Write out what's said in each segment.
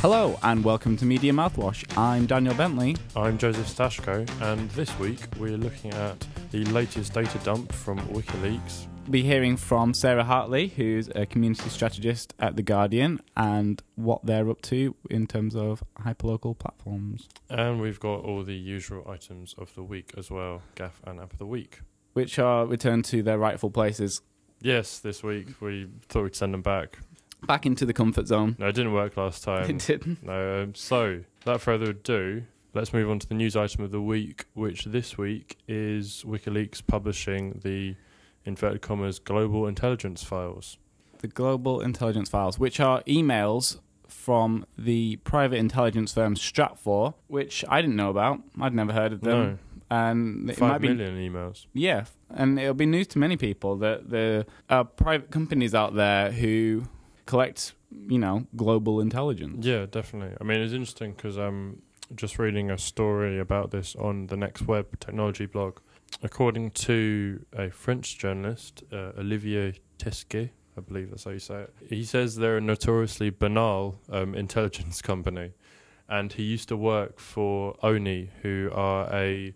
Hello and welcome to Media Mouthwash. I'm Daniel Bentley. I'm Joseph Stashko, and this week we're looking at the latest data dump from WikiLeaks. We'll be hearing from Sarah Hartley, who's a community strategist at The Guardian, and what they're up to in terms of hyperlocal platforms, And we've got all the usual items of the week as well Gaff and App of the Week. which are returned to their rightful places, Yes, this week we thought we'd send them back. back into the comfort zone. No, it didn't work last time. it didn't. No, um, so without further ado, let's move on to the news item of the week, which this week is WikiLeaks publishing the inverted commas global intelligence files. The Global Intelligence Files, which are emails from the private intelligence firm Stratfor, which I didn't know about. I'd never heard of them. No, And it five might be emails. Yeah, and it'll be news to many people that there are private companies out there who collect, you know, global intelligence. Yeah, definitely. I mean, it's interesting because I'm just reading a story about this on the Next Web technology blog. According to a French journalist, uh, Olivier Tesquet, I believe that's how you say it, he says they're a notoriously banal um, intelligence company. And he used to work for OWNI, who are a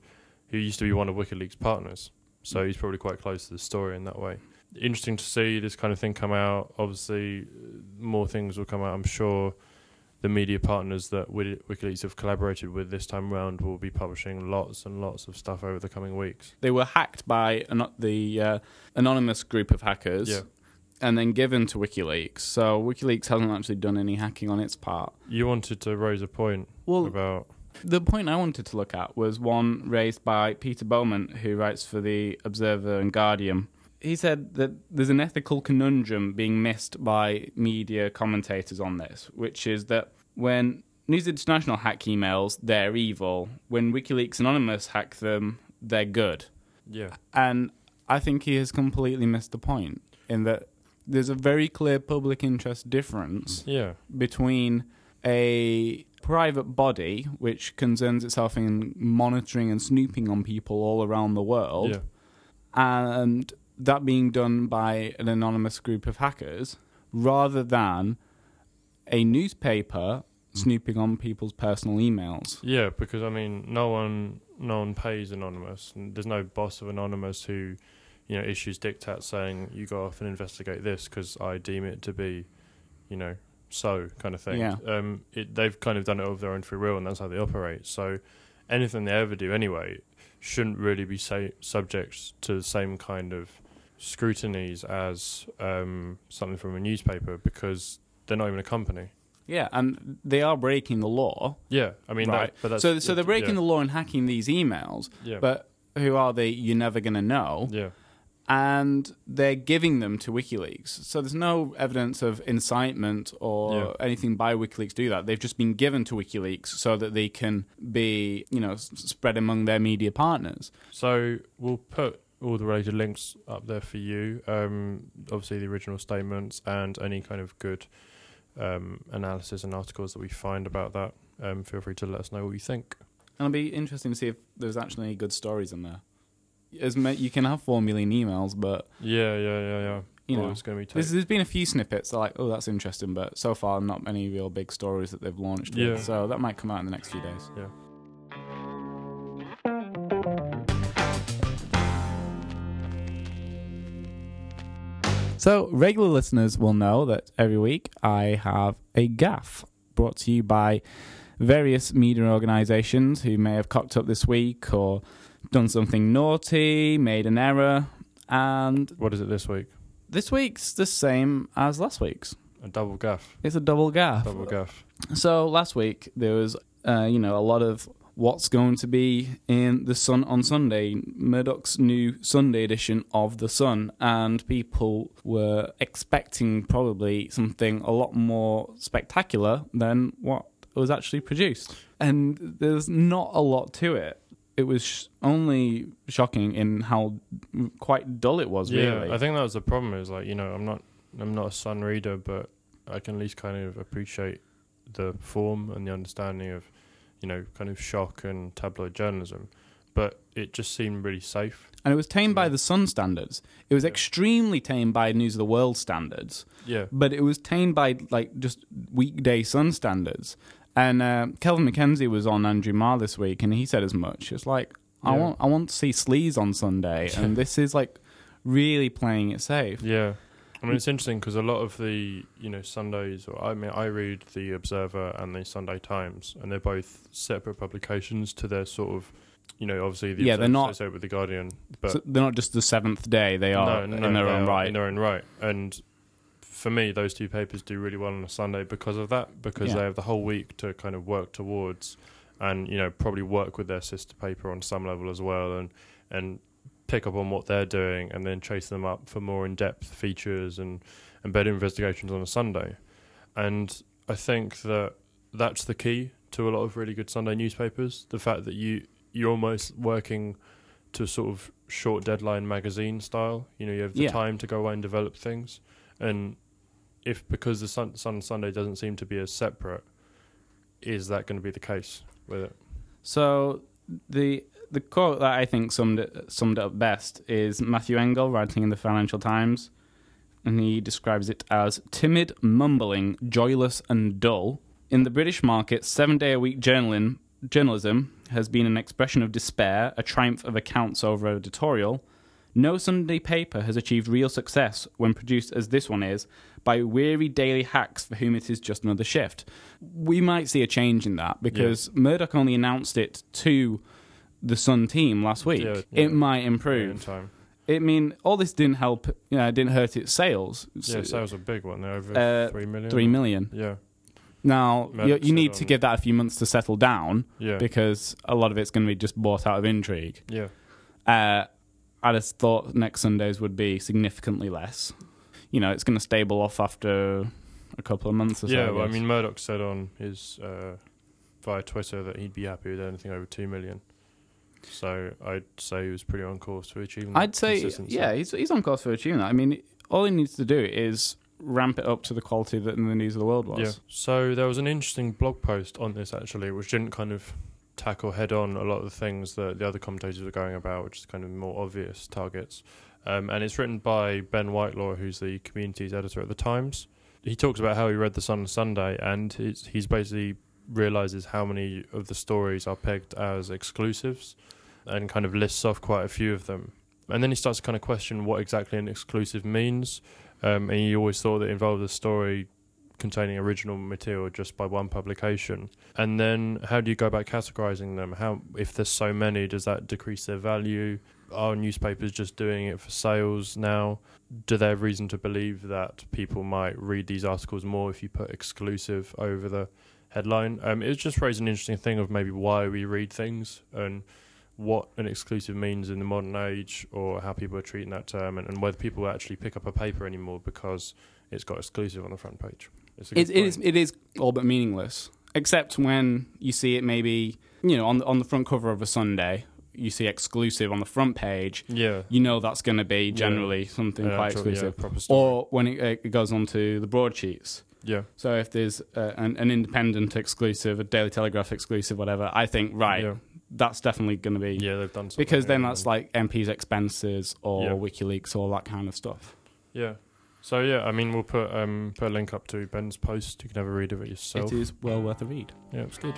who used to be one of WikiLeaks' partners. So he's probably quite close to the story in that way. Interesting to see this kind of thing come out. Obviously, more things will come out. I'm sure the media partners that WikiLeaks have collaborated with this time round will be publishing lots and lots of stuff over the coming weeks. They were hacked by an- the uh, anonymous group of hackers Yeah. and then given to WikiLeaks. So WikiLeaks hasn't actually done any hacking on its part. You wanted to raise a point Well, about the point I wanted to look at was one raised by Peter Beaumont, who writes for the Observer and Guardian. He said that there's an ethical conundrum being missed by media commentators on this, which is that when News International hack emails, they're evil. When WikiLeaks Anonymous hack them, they're good. yeah, And I think he has completely missed the point in that there's a very clear public interest difference yeah, between a private body which concerns itself in monitoring and snooping on people all around the world yeah, and that being done by an anonymous group of hackers rather than a newspaper mm. snooping on people's personal emails. yeah. Because I mean, no one, no one pays anonymous, and there's no boss of anonymous who, you know, issues diktats saying you go off and investigate this because I deem it to be, you know, so kind of thing. Yeah. Um, it, they've kind of done it of their own free will, and that's how they operate. So, anything they ever do anyway shouldn't really be say, subject to the same kind of scrutinies as um, something from a newspaper because they're not even a company. Yeah, and they are breaking the law. Yeah, I mean, right. that, but that's, so so they're breaking yeah, the law and hacking these emails, yeah, but who are they? You're never going to know. yeah, and they're giving them to WikiLeaks. So there's no evidence of incitement or Yeah. anything by WikiLeaks to do that. They've just been given to WikiLeaks so that they can be, you know, s- spread among their media partners. So we'll put all the related links up there for you. Um, obviously, the original statements and any kind of good um, analysis and articles that we find about that. Um, feel free to let us know what you think. And it'll be interesting to see if there's actually any good stories in there. As ma- you can have four million emails, but Yeah, yeah, yeah, yeah. you Well, know, it's going to be. there's, there's been a few snippets that are like, oh, that's interesting, but so far not many real big stories that they've launched. with. Yeah. So that might come out in the next few days. yeah. So, regular listeners will know that every week I have a gaff brought to you by various media organizations who may have cocked up this week or done something naughty, made an error. And What is it this week? this week's the same as last week's. A double gaff. It's a double gaff. Double gaff. So, last week there was, uh, you know, a lot of what's going to be in The Sun on Sunday, Murdoch's new Sunday edition of The Sun, and people were expecting probably something a lot more spectacular than what was actually produced. And there's not a lot to it. It was sh- only shocking in how quite dull it was, Yeah, really. I think that was the problem. Is like you know, I'm not, I'm not a Sun reader, but I can at least kind of appreciate the form and the understanding of, you know, kind of shock and tabloid journalism. but it just seemed really safe. And it was tamed by mm. the Sun standards. It was Yeah. extremely tamed by News of the World standards. Yeah, but it was tamed by like just weekday Sun standards. And uh, Kelvin MacKenzie was on Andrew Marr this week, and he said as much. It's like I Yeah. want I want to see sleaze on Sunday, and this is like really playing it safe. yeah. I mean, it's interesting because a lot of the you know Sundays, or I mean, I read the Observer and the Sunday Times, and they're both separate publications to their sort of, you know, obviously the Yeah, they're not- with the Guardian, but So they're not just the seventh day; they are no, no, in their own right. In their own right, and for me, those two papers do really well on a Sunday because of that, because Yeah. they have the whole week to kind of work towards, and you know, probably work with their sister paper on some level as well, and and pick up on what they're doing, and then chase them up for more in-depth features and and better investigations on a Sunday, and I think that that's the key to a lot of really good Sunday newspapers. The fact that you you're almost working to a sort of short deadline magazine style. You know, you have the Yeah. time to go away and develop things. And if because the Sun, Sun Sunday doesn't seem to be as separate, is that going to be the case with it? So the the quote that I think summed it, summed it up best is Matthew Engel writing in the Financial Times, and he describes it as timid, mumbling, joyless, and dull. In the British market, seven day a week journaling, journalism has been an expression of despair, a triumph of accounts over editorial. No Sunday paper has achieved real success when produced as this one is by weary daily hacks for whom it is just another shift. We might see a change in that because Murdoch only announced it to the Sun team last week. Yeah, yeah. It might improve. I mean, all this didn't help. You know, didn't hurt its sales. Yeah, sales are big one. They're over Uh, three million. Three million. Yeah, Now you, you need to give that a few months to settle down yeah, because a lot of it's going to be just bought out of intrigue. yeah. Uh, I'd have thought next Sundays would be significantly less. You know, it's going to stable off after a couple of months or so. Yeah, well, I mean, Murdoch said on his uh, via Twitter that he'd be happy with anything over two million. So I'd say he was pretty on course for achieving. that I'd say, yeah, he's he's on course for achieving that. I mean, all he needs to do is ramp it up to the quality that in the news of the world was. Yeah. So there was an interesting blog post on this actually, which didn't kind of tackle head on a lot of the things that the other commentators are going about, which is kind of more obvious targets. Um, and it's written by Ben Whitelaw, who's the communities editor at the Times. He talks about how he read the Sun on Sunday, and he's, basically realizes how many of the stories are pegged as exclusives, and kind of lists off quite a few of them. And then he starts to kind of question what exactly an exclusive means. Um, and he always thought that involved a story containing original material just by one publication. And then how do you go about categorizing them? How if there's so many, does that decrease their value? Are newspapers just doing it for sales now? Do they have reason to believe that people might read these articles more if you put exclusive over the headline? Um, it just raised an interesting thing of maybe why we read things and what an exclusive means in the modern age or how people are treating that term and, and whether people actually pick up a paper anymore because it's got exclusive on the front page. It, it is it is all but meaningless, except when you see it maybe you know on the, on the front cover of a Sunday. You see exclusive on the front page. yeah. You know that's going to be generally something An quite yeah, exclusive. proper story. Or when it, it goes onto the broadsheets. yeah. So if there's uh, an, an independent exclusive, a Daily Telegraph exclusive, whatever, I think right, Yeah. that's definitely going to be Yeah, they've done something. because then that's like MP's expenses or Yeah. WikiLeaks, all that kind of stuff. Yeah. So yeah, I mean we'll put um put a link up to Ben's post. You can have a read of it yourself. It is well worth a read. Yeah, it's good.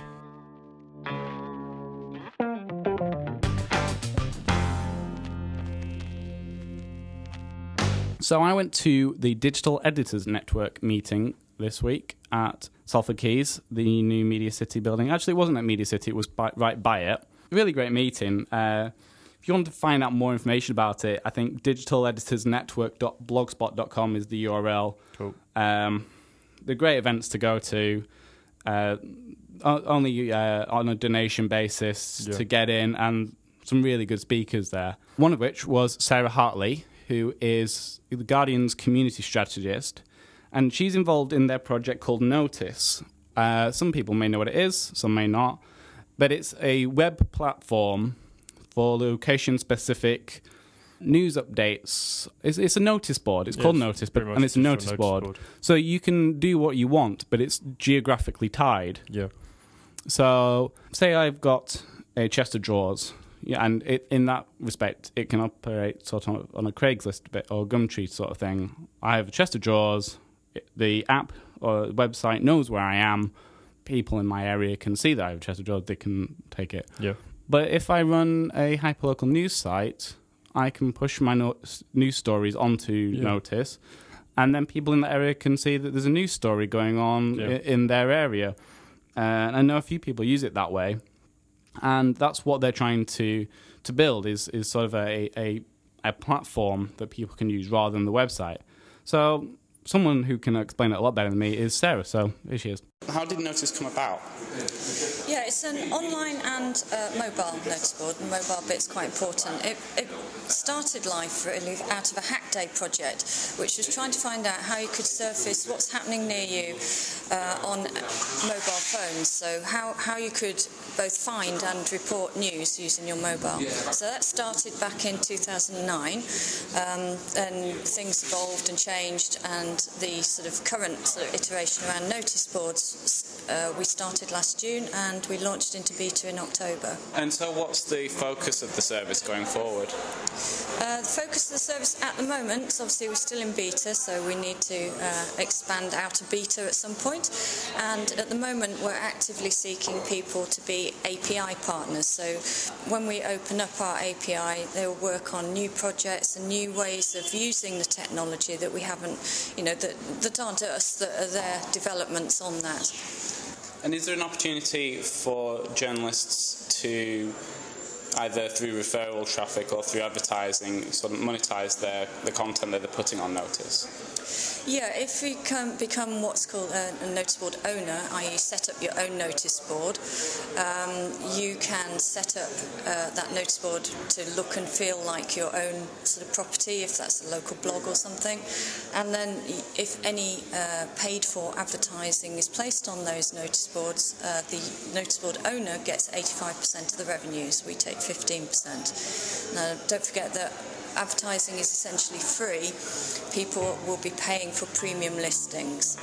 So I went to the Digital Editors Network meeting this week at Salford Quays, the new Media City building. Actually, it wasn't at Media City; it was by, right by it. Really great meeting. Uh, if you want to find out more information about it, I think digitaleditorsnetwork.blogspot.com is the URL. Cool. Um, they're great events to go to. Uh, only uh, on a donation basis Yeah. to get in, and some really good speakers there. One of which was Sarah Hartley, who is the Guardian's community strategist, and she's involved in their project called n0tice. Uh, some people may know what it is, some may not, but it's a web platform for location-specific news updates. It's, it's a notice board. It's Yeah, called it's n0tice, but and it's a just notice board. So you can do what you want, but it's geographically tied. Yeah. So, say I've got a chest of drawers yeah, and it, in that respect, it can operate sort of on a Craigslist bit or Gumtree sort of thing. I have a chest of drawers. The app or website knows where I am. People in my area can see that I have a chest of drawers. They can take it. Yeah. But if I run a hyperlocal news site, I can push my no- news stories onto Yeah. n0tice, and then people in the area can see that there's a news story going on Yeah. i- in their area. Uh, and I know a few people use it that way, and that's what they're trying to to build is is sort of a a, a platform that people can use rather than the website. So someone who can explain it a lot better than me is Sarah. So here she is. How did n0tice come about? Yeah, it's an online and uh, mobile notice board, and mobile bit's quite important. It, it started life really out of a hack day project, which was trying to find out how you could surface what's happening near you uh, on mobile phones. So how, how you could both find and report news using your mobile. So that started back in 2009, um, and things evolved and changed, and the sort of current sort of iteration around notice boards uh, we started last June and we launched into beta in October. And so, what's the focus of the service going forward? The focus of the service at the moment, obviously, we're still in beta, so we need to uh, expand out of beta at some point. And at the moment, we're actively seeking people to be API partners. So when we open up our API, they'll work on new projects and new ways of using the technology that we haven't, you know, that, that aren't us, that are their developments on that. And is there an opportunity for journalists to either through referral traffic or through advertising sort of monetize their the content that they're putting on n0tice? Yeah, if you can become what's called a, a notice board owner, i.e., set up your own notice board, um, you can set up uh, that notice board to look and feel like your own sort of property, if that's a local blog or something. And then, if any uh, paid for advertising is placed on those notice boards, uh, the notice board owner gets 85% of the revenues. We take 15%. Now, don't forget that advertising is essentially free, people will be paying for premium listings.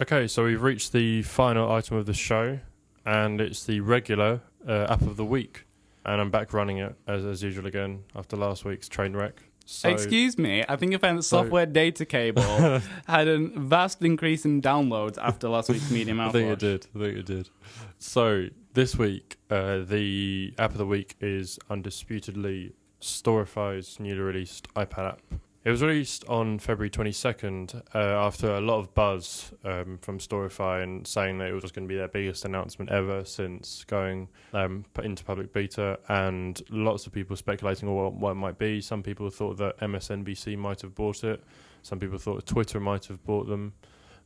Okay, so we've reached the final item of the show, and it's the regular uh, app of the week. And I'm back running it as, as usual again after last week's train wreck. So, Excuse me, I think I found the So- software data cable had a vast increase in downloads after last week's medium I think it did. I think it did. So this week, uh, the app of the week is undisputedly Storify's newly released iPad app. It was released on February 22nd uh, after a lot of buzz um, from Storify and saying that it was going to be their biggest announcement ever since going um, into public beta, and lots of people speculating on what, what it might be. Some people thought that MSNBC might have bought it. Some people thought Twitter might have bought them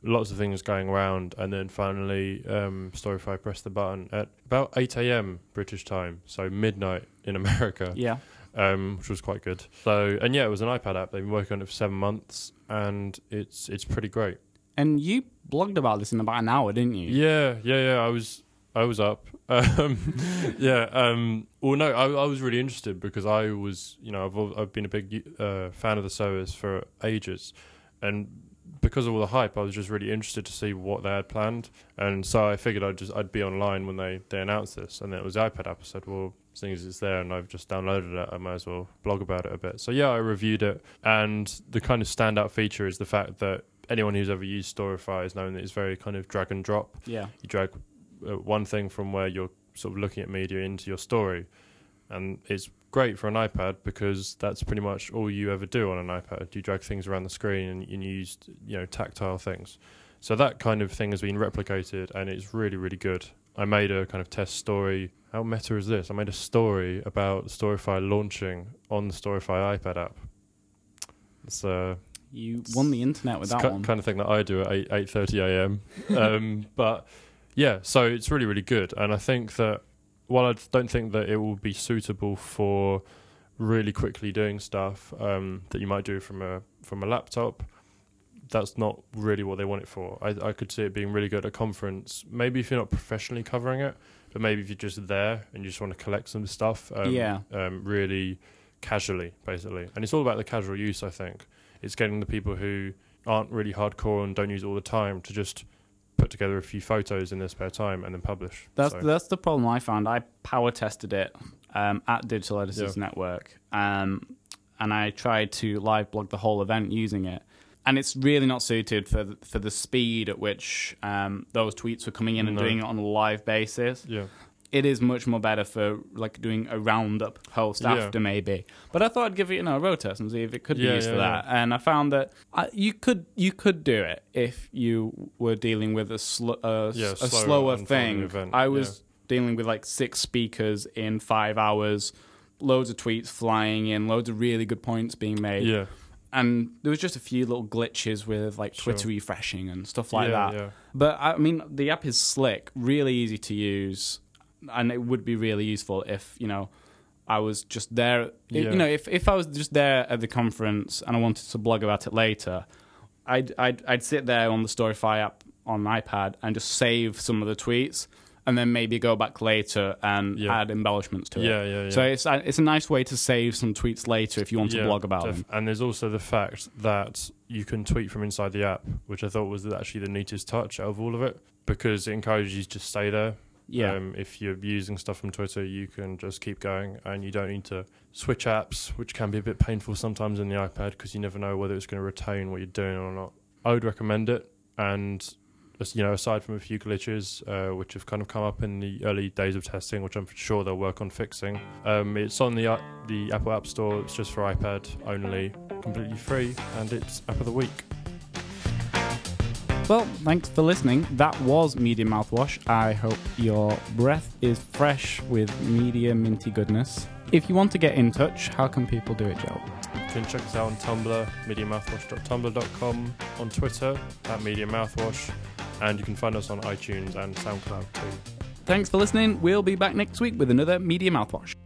lots of things going around, and then finally, um, Storify pressed the button at about 8 a.m. British time, so midnight in America, Yeah. Um, which was quite good. So, and yeah, it was an iPad app. They've been working on it for seven months, and it's it's pretty great. And you blogged about this in about an hour, didn't you? Yeah, yeah, yeah. I was I was up. Um, yeah. Um, well, no, I, I was really interested because I was, you know, I've I've been a big uh, fan of the service for ages, and because of all the hype, I was just really interested to see what they had planned, and so I figured I'd just I'd be online when they they announced this, and it was the iPad app. I said, well, seeing as it's there and I've just downloaded it, I might as well blog about it a bit. So yeah, I reviewed it, and the kind of standout feature is the fact that anyone who's ever used Storify has known that it's very kind of drag and drop Yeah. you drag uh, one thing from where you're sort of looking at media into your story, and it's great for an iPad because that's pretty much all you ever do on an iPad. You drag things around the screen and, and you use you know tactile things. So that kind of thing has been replicated, and it's really really good. I made a kind of test story. How meta is this? I made a story about Storify launching on the Storify iPad app. So uh, You won the internet with that ki- one. kind of thing that I do at eight eight thirty a.m. um, but yeah, so it's really really good, and I think that while I don't think that it will be suitable for really quickly doing stuff um, that you might do from a from a laptop, that's not really what they want it for. I, I could see it being really good at a conference. Maybe if you're not professionally covering it, but maybe if you're just there and you just want to collect some stuff, um, Yeah. um, really casually, basically. And it's all about the casual use. I think it's getting the people who aren't really hardcore and don't use it all the time to just put together a few photos in their spare time and then publish. That's So, that's the problem I found. I power tested it um, at Digital Editors Yeah. Network, um, and I tried to live blog the whole event using it. And it's really not suited for the, for the speed at which um, those tweets were coming in and doing it on a live basis. yeah, It is much more better for like doing a roundup post Yeah. after maybe. But I thought I'd give it you know a road test and see if it could be used yeah, for that. And I found that I, you could you could do it if you were dealing with a, sl- a, Yeah, a slower thing. I was dealing with like six speakers in five hours, loads of tweets flying in, loads of really good points being made, yeah, and there was just a few little glitches with like Sure. Twitter refreshing and stuff like yeah, that. yeah. But I mean, the app is slick, really easy to use, and it would be really useful if you know I was just there. Yeah. You know, if if I was just there at the conference and I wanted to blog about it later, I'd I'd, I'd sit there on the Storify app on my iPad and just save some of the tweets, and then maybe go back later and Yeah. add embellishments to Yeah, it. yeah, yeah. So it's a, it's a nice way to save some tweets later if you want to Yeah, blog about def- them. And there's also the fact that you can tweet from inside the app, which I thought was actually the neatest touch out of all of it because it encourages you to stay there. Yeah. Um, if you're using stuff from Twitter, you can just keep going and you don't need to switch apps, which can be a bit painful sometimes in the iPad because you never know whether it's going to retain what you're doing or not. I would recommend it. And, you know, aside from a few glitches, uh, which have kind of come up in the early days of testing, which I'm sure they'll work on fixing, um, it's on the, uh, the Apple App Store. It's just for iPad only, completely free, and it's App of the Week. Well, thanks for listening. That was Media Mouthwash. I hope your breath is fresh with media minty goodness. If you want to get in touch, how can people do it, Joe? You can check us out on Tumblr, mediamouthwash.tumblr.com, on Twitter, at mediamouthwash, and you can find us on iTunes and SoundCloud too. Thanks for listening. We'll be back next week with another Media Mouthwash.